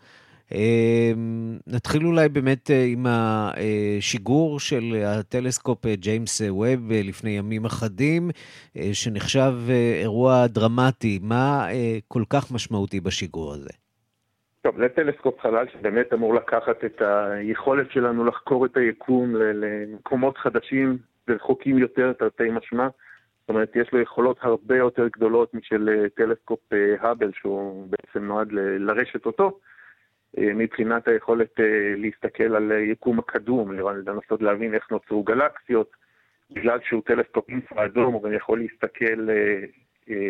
נתחיל אולי באמת עם השיגור של הטלסקופ ג'יימס ווב לפני ימים אחדים, שנחשב אירוע דרמטי. מה כל כך משמעותי בשיגור הזה? טוב, זה טלסקופ חלל שבאמת אמור לקחת את היכולת שלנו לחקור את היקום למקומות חדשים ורחוקים יותר, תרתי משמע. זאת אומרת, יש לו יכולות הרבה יותר גדולות משל אה, טלסקופ אה, האבל, שהוא בעצם נועד לרשת אותו, אה, מבחינת היכולת להסתכל על יקום הקדום, לנסות להבין איך נוצרו גלקסיות. בגלל שהוא טלסקופ אינפרה אדום, הוא גם יכול להסתכל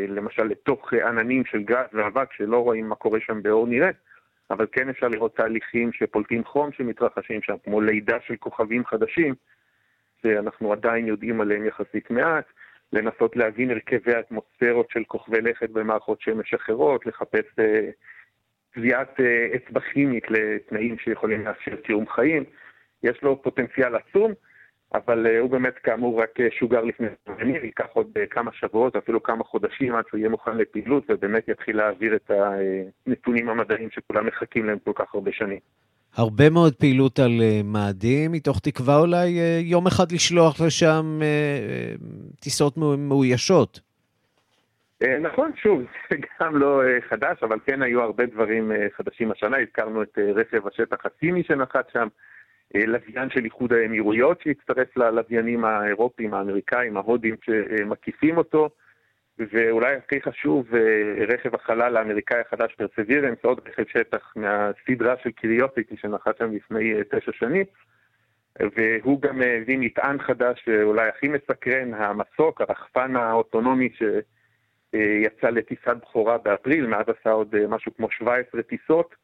למשל לתוך עננים של גז ואבק שלא רואים מה קורה שם באור נראה. אבל כן אפשר לראות תהליכים שפולטים חום שמתרחשים שם, כמו לידה של כוכבים חדשים, שאנחנו עדיין יודעים עליהם יחסית מעט, לנסות להבין הרכבי האטמוספירות של כוכבי לכת במערכות שמש אחרות, לחפש אה, טביעת אה, אצבע כימית לתנאים שיכולים לאפשר קיום חיים. יש לו פוטנציאל עצום, אבל אה, הוא באמת כאמור רק אה, שוגר לפני זמני, ייקח עוד אה, כמה שבועות, אפילו כמה חודשים עד שהוא יהיה מוכן לפעילות ובאמת יתחיל להעביר את הנתונים המדעיים שכולם מחכים להם כל כך הרבה שנים. הרבה מאוד פעילות על מאדים, מתוך תקווה אולי יום אחד לשלוח לשם טיסות מאו- מאוישות. נכון, שוב, זה גם לא חדש, אבל כן היו הרבה דברים חדשים השנה. הזכרנו את רכב השטח הסיני שנחת שם, לוויין של איחוד האמירויות שהצטרף ללוויינים האירופיים, האמריקאים, ההודים שמקיפים אותו, ואולי הכי חשוב, אה, רכב החלל האמריקאי החדש פרסבירנס, עוד רכב שטח מהסדרה של קיריוסיטי שנחת שם לפני אה, תשע שנים. והוא גם אה, הביא מטען חדש, אה, אולי הכי מסקרן, המסוק, הרחפן האוטונומי שיצא לטיסת בכורה באפריל, מאז עשה עוד אה, משהו כמו 17 טיסות,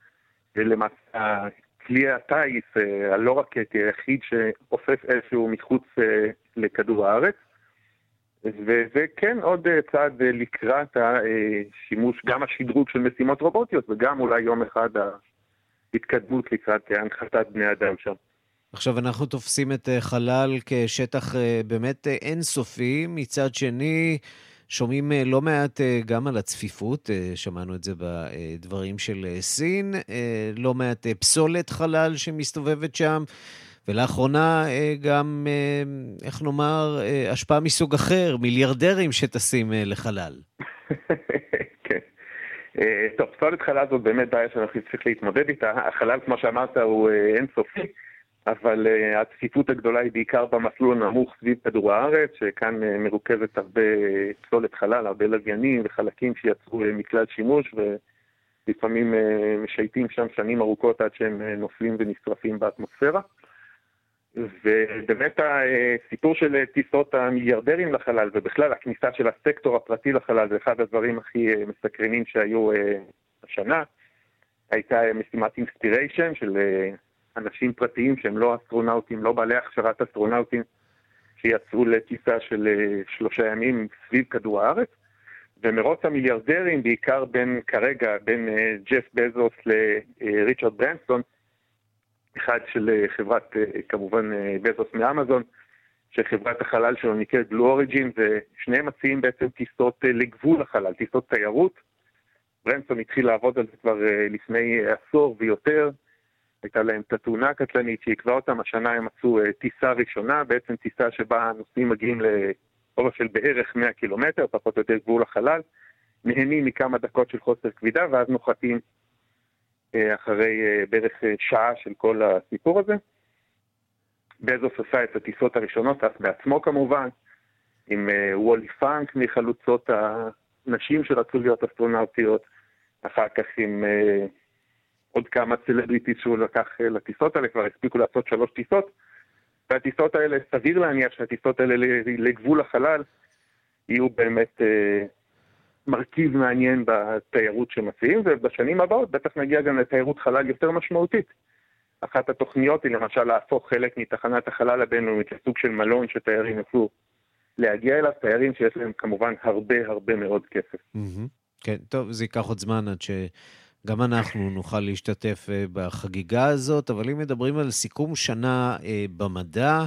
ולמעשה כלי הטיס אה, הלא רקטי היחיד שאופף איזשהו מחוץ אה, לכדור הארץ. וזה כן עוד אה, צעד לקראת השימוש, גם השדרוג של משימות רובוטיות, וגם אולי יום אחד ההתקדמות לקראת הנחתת בני אדם שם. עכשיו אנחנו תופסים את חלל כשטח באמת אינסופי, מצד שני שומעים אה, לא מעט אה, גם על הצפיפות, אה, שמענו את זה בדברים של סין, לא מעט פסולת חלל שמסתובבת שם, ולאחרונה גם, איך נאמר, השפעה מסוג אחר, מיליארדרים שטסים לחלל. כן. טוב, פסולת חלל זאת באמת בעיה שאנחנו צריכים להתמודד איתה. החלל, כמו שאמרת, הוא אינסופי, אבל אה, הצפיפות הגדולה היא בעיקר במסלול הנמוך סביב כדור הארץ, שכאן אה, מרוכזת הרבה אה, פסולת חלל, הרבה לוויינים וחלקים שיצאו אה, מכלל שימוש, ולפעמים אה, משייטים שם שנים ארוכות עד שהם אה, נופלים ונשרפים באטמוספירה. ובאמת הסיפור של טיסות המיליארדרים לחלל, ובכלל הכניסה של הסקטור הפרטי לחלל, זה אחד הדברים הכי אה, מסקרנים שהיו אה, השנה. הייתה משימת אינספיריישן של אנשים פרטיים שהם לא אסטרונאוטים, לא בעלי הכשרת אסטרונאוטים, שיצאו לטיסה של אה, שלושה ימים סביב כדור הארץ. ומרוץ המיליארדרים, בעיקר בין, כרגע, בין אה, ג'ף בזוס לריצ'רד ברנסון, אחד של אה, חברת, אה, כמובן, אה, בזוס מאמזון, שחברת החלל שלו נקראת בלו אוריג'ין, ושניהם מציעים בעצם טיסות אה, לגבול החלל, טיסות תיירות. ברנסון התחיל לעבוד על זה כבר אה, לפני אה, עשור ויותר. הייתה להם את התאונה הקטלנית שעיכבה אותם, השנה הם מצאו אה, טיסה ראשונה, בעצם טיסה שבה הנוסעים מגיעים לאורך של בערך 100 קילומטר, פחות או יותר גבול החלל, נהנים מכמה דקות של חוסר כבידה, ואז נוחתים אה, אחרי אה, בערך שעה של כל הסיפור הזה. בזוס עשה את הטיסות הראשונות, טס בעצמו כמובן, עם וולי פאנק מחלוצות הנשים שרצו להיות אסטרונאוטיות, אחר כך עם עוד כמה סלבריטיז שהוא לקח אה, לטיסות האלה, כבר הספיקו לעשות שלוש טיסות, והטיסות האלה, סביר להניח שהטיסות האלה לגבול החלל יהיו באמת אה, מרכיב מעניין בתיירות שמציעים, ובשנים הבאות בטח נגיע גם לתיירות חלל יותר משמעותית. אחת התוכניות היא למשל להפוך חלק מתחנת החלל הבינלאומית לסוג של מלון שתיירים יוכלו להגיע אליו, תיירים שיש להם כמובן הרבה הרבה מאוד כסף. מהמם. כן, טוב, זה ייקח עוד זמן עד שגם אנחנו נוכל להשתתף אה, בחגיגה הזאת, אבל אם מדברים על סיכום שנה אה, במדע,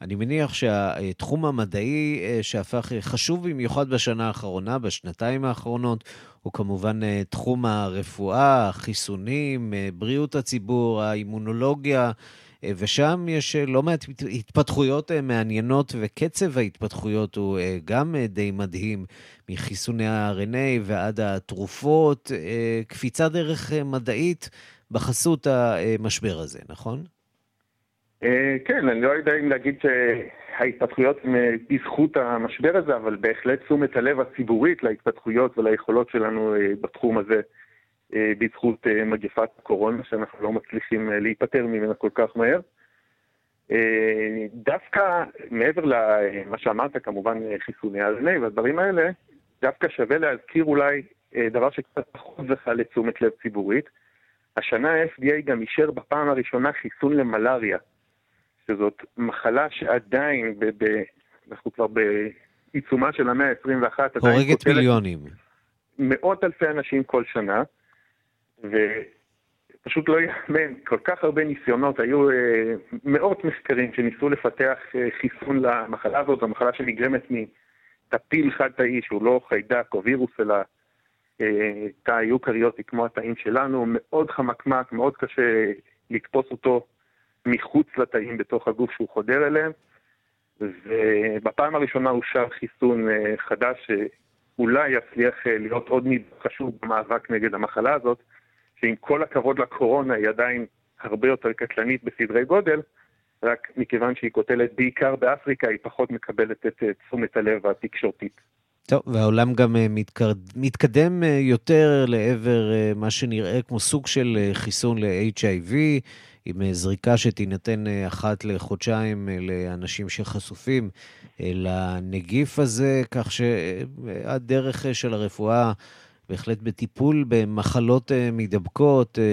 אני מניח שהתחום המדעי אה, שהפך חשוב במיוחד בשנה האחרונה, בשנתיים האחרונות, הוא כמובן תחום הרפואה, החיסונים, בריאות הציבור, האימונולוגיה, ושם יש אה, לא מעט הת- התפתחויות אה, מעניינות, וקצב ההתפתחויות הוא אה, גם אה, די מדהים, מחיסוני ה-RNA ועד התרופות, אה, קפיצה דרך אה, מדעית בחסות המשבר הזה, נכון? אה, כן, אני לא יודע אם להגיד שההתפתחויות הן אה, בזכות המשבר הזה, אבל בהחלט תשומת הלב הציבורית להתפתחויות וליכולות שלנו אה, בתחום הזה, אה, בזכות אה, מגפת הקורונה, שאנחנו לא מצליחים אה, להיפטר ממנה כל כך מהר. אה, דווקא מעבר למה שאמרת, כמובן אה, חיסוני RNA והדברים האלה, דווקא שווה להזכיר אולי אה, דבר שקצת פחות זכה לתשומת לב ציבורית. השנה ה-FDA גם אישר בפעם הראשונה חיסון למלאריה. שזאת מחלה שעדיין, ב- ב- אנחנו כבר בעיצומה של המאה ה-21, הורגת מיליונים. מאות אלפי אנשים כל שנה, ופשוט לא יאמן, כל כך הרבה ניסיונות, היו אה, מאות מחקרים שניסו לפתח אה, חיסון למחלה הזאת, זו מחלה שנגרמת מטפיל חד-תאי, שהוא לא חיידק או וירוס, אלא אה, תא יוקריוטי כמו התאים שלנו, מאוד חמקמק, מאוד קשה לתפוס אותו מחוץ לתאים בתוך הגוף שהוא חודר אליהם. ובפעם הראשונה אושר חיסון אה, חדש שאולי יצליח אה, להיות עוד חשוב במאבק נגד המחלה הזאת, שעם כל הכבוד לקורונה היא עדיין הרבה יותר קטלנית בסדרי גודל, רק מכיוון שהיא קוטלת בעיקר באפריקה, היא פחות מקבלת את אה, תשומת הלב התקשורתית. טוב, והעולם גם אה. מתקדם אה, יותר לעבר מה שנראה כמו סוג של חיסון ל-HIV, עם זריקה שתינתן אחת לחודשיים לאנשים שחשופים לנגיף הזה, כך שהדרך של הרפואה בהחלט בטיפול במחלות אה, מידבקות, אה,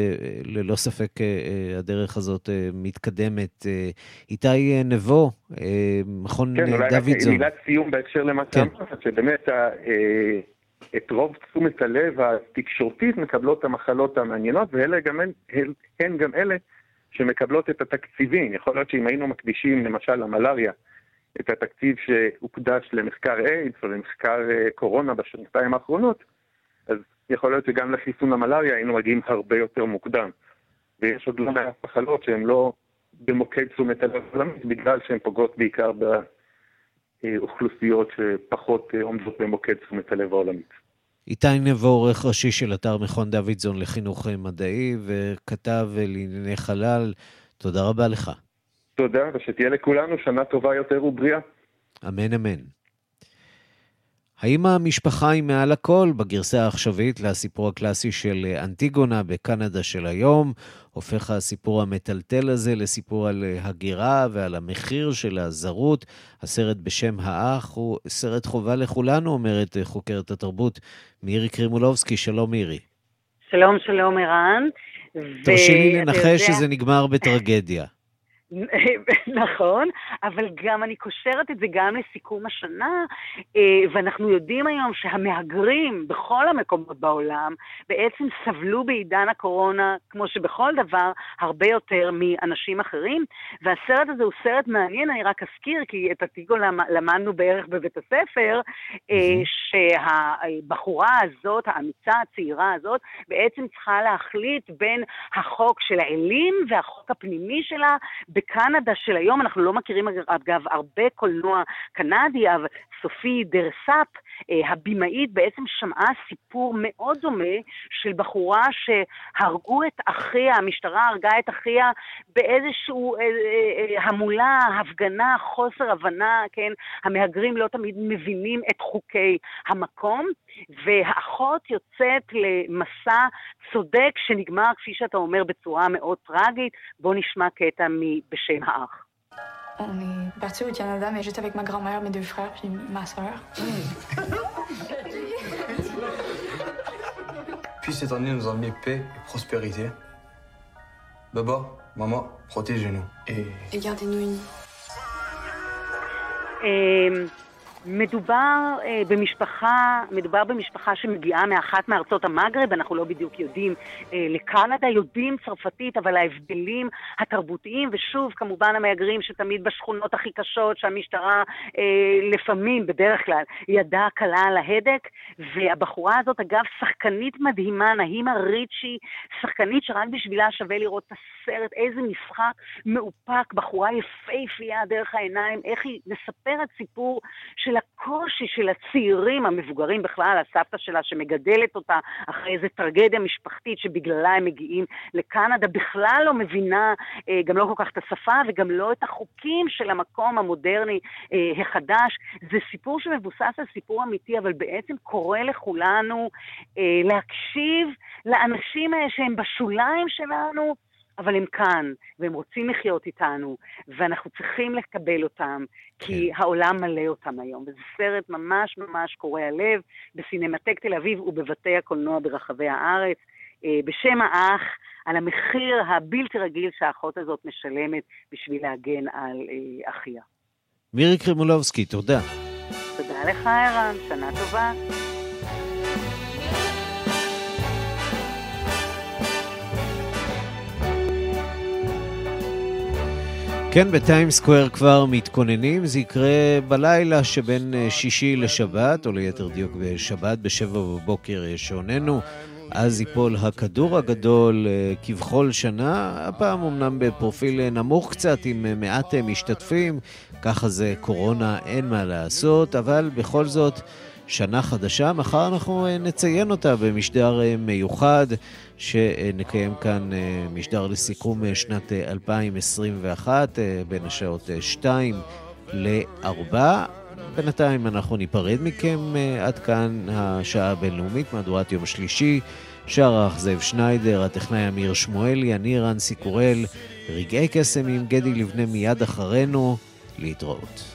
ללא ספק אה, הדרך הזאת מתקדמת. איתי נבו, מכון כן, אה, אולי רק דוידזון. מילת סיום בהקשר למה כן. שאמרת, שבאמת את רוב תשומת הלב התקשורתית מקבלות המחלות המעניינות, ואלה גם הן, גם אלה שמקבלות את התקציבים. יכול להיות שאם היינו מקדישים למשל למלאריה את התקציב שהוקדש למחקר איידס או למחקר קורונה בשנתיים האחרונות, אז יכול להיות שגם לחיסון המלאריה היינו מגיעים הרבה יותר מוקדם. ויש עוד לא מעט מחלות שהן לא במוקד תשומת הלב העולמית, בגלל שהן פוגעות בעיקר באוכלוסיות שפחות אה, עומדות במוקד תשומת הלב העולמית. איתי נבו, עורך ראשי של אתר מכון דוידזון לחינוך אה, מדעי וכתב אה, לענייני חלל, תודה רבה לך. תודה, ושתהיה לכולנו שנה טובה יותר ובריאה. אמן אמן. האם המשפחה היא מעל הכל? בגרסה העכשווית לסיפור הקלאסי של אה, אנטיגונה בקנדה של היום, הופך הסיפור המטלטל הזה לסיפור על אה, הגירה ועל המחיר של הזרות. הסרט בשם האח הוא סרט חובה לכולנו, אומרת אה, חוקרת התרבות מירי קרימולובסקי. שלום מירי. שלום, שלום, ערן. תרשי לי לנחש יודע- שזה נגמר בטרגדיה. נכון, אבל גם אני קושרת את זה גם לסיכום השנה, אה, ואנחנו יודעים היום שהמהגרים בכל המקומות בעולם בעצם סבלו בעידן הקורונה, כמו שבכל דבר, הרבה יותר מאנשים אחרים, והסרט הזה הוא סרט מעניין, אני רק אזכיר, כי את הטיגו למ- למדנו בערך בבית הספר, אה, שהבחורה הזאת, האמיצה הצעירה הזאת, בעצם צריכה להחליט בין החוק של האלים והחוק הפנימי שלה בקנדה של היום. אנחנו לא מכירים אגב הרבה קולנוע קנדי, אבל סופי דרסאפ, אה, הבמאית, בעצם שמעה סיפור מאוד דומה של בחורה שהרגו את אחיה, המשטרה הרגה את אחיה באיזשהו אה, אה, המולה, הפגנה, חוסר הבנה, כן? המהגרים לא תמיד מבינים את חוקי המקום, והאחות יוצאת למסע צודק שנגמר, כפי שאתה אומר, בצורה מאוד טרגית. בוא נשמע קטע בשם האח. On est parti au Canada, mais juste avec ma grand-mère, mes deux frères, puis ma sœur. Puis cette année nous a emmené paix et prospérité. Baba, maman, protégez-nous. Et Et gardez-nous unis. אמ, מדובר אה, במשפחה, מדובר במשפחה שמגיעה מאחת מארצות המגרב, אנחנו לא בדיוק יודעים אה, לקנדה, יודעים צרפתית, אבל ההבדלים התרבותיים, ושוב, כמובן המהגרים שתמיד בשכונות הכי קשות, שהמשטרה אה, לפעמים, בדרך כלל, ידה קלה על ההדק, והבחורה הזאת, אגב, שחקנית מדהימה, נהימה ריצ'י, שחקנית שרק בשבילה שווה לראות את הסרט, איזה משחק מאופק, בחורה יפהפייה דרך העיניים, איך היא מספרת סיפור של הקושי של הצעירים, המבוגרים בכלל, הסבתא שלה שמגדלת אותה אחרי איזו טרגדיה משפחתית שבגללה הם מגיעים לקנדה, בכלל לא מבינה אה, גם לא כל כך את השפה וגם לא את החוקים של המקום המודרני אה, החדש. זה סיפור שמבוסס על סיפור אמיתי, אבל בעצם קורא לכולנו אה, להקשיב לאנשים האלה שהם בשוליים שלנו, אבל הם כאן, והם רוצים לחיות איתנו, ואנחנו צריכים לקבל אותם, כי העולם מלא אותם היום. וזה סרט ממש ממש קורע לב, בסינמטק תל אביב ובבתי הקולנוע ברחבי הארץ, אה, בשם האח, על המחיר הבלתי רגיל שהאחות הזאת משלמת בשביל להגן על אה, אחיה. מירי קרימולובסקי, תודה. תודה לך, ערן, שנה טובה. כן, בטיים סקוואר כבר מתכוננים, זה יקרה בלילה שבין אה, שישי לשבת, או ליתר דיוק בשבת בשבע בבוקר שעוננו. אז ייפול הכדור הגדול אה, כבכל שנה, הפעם אמנם בפרופיל אה, נמוך קצת, עם מעט משתתפים, ככה זה קורונה, אין מה לעשות, אבל בכל זאת, שנה חדשה, מחר אנחנו אה, נציין אותה במשדר אה, מיוחד, שנקיים כאן אה, משדר לסיכום שנת אה, 2021, אה, בין השעות 2 ל-4. בינתיים אנחנו ניפרד מכם עד כאן השעה הבינלאומית, מהדורת יום שלישי. שערך זאב שניידר, הטכנאי אמיר שמואלי, אני רנסי קורל, רגעי קסם עם גדי לבנה מיד אחרינו, להתראות.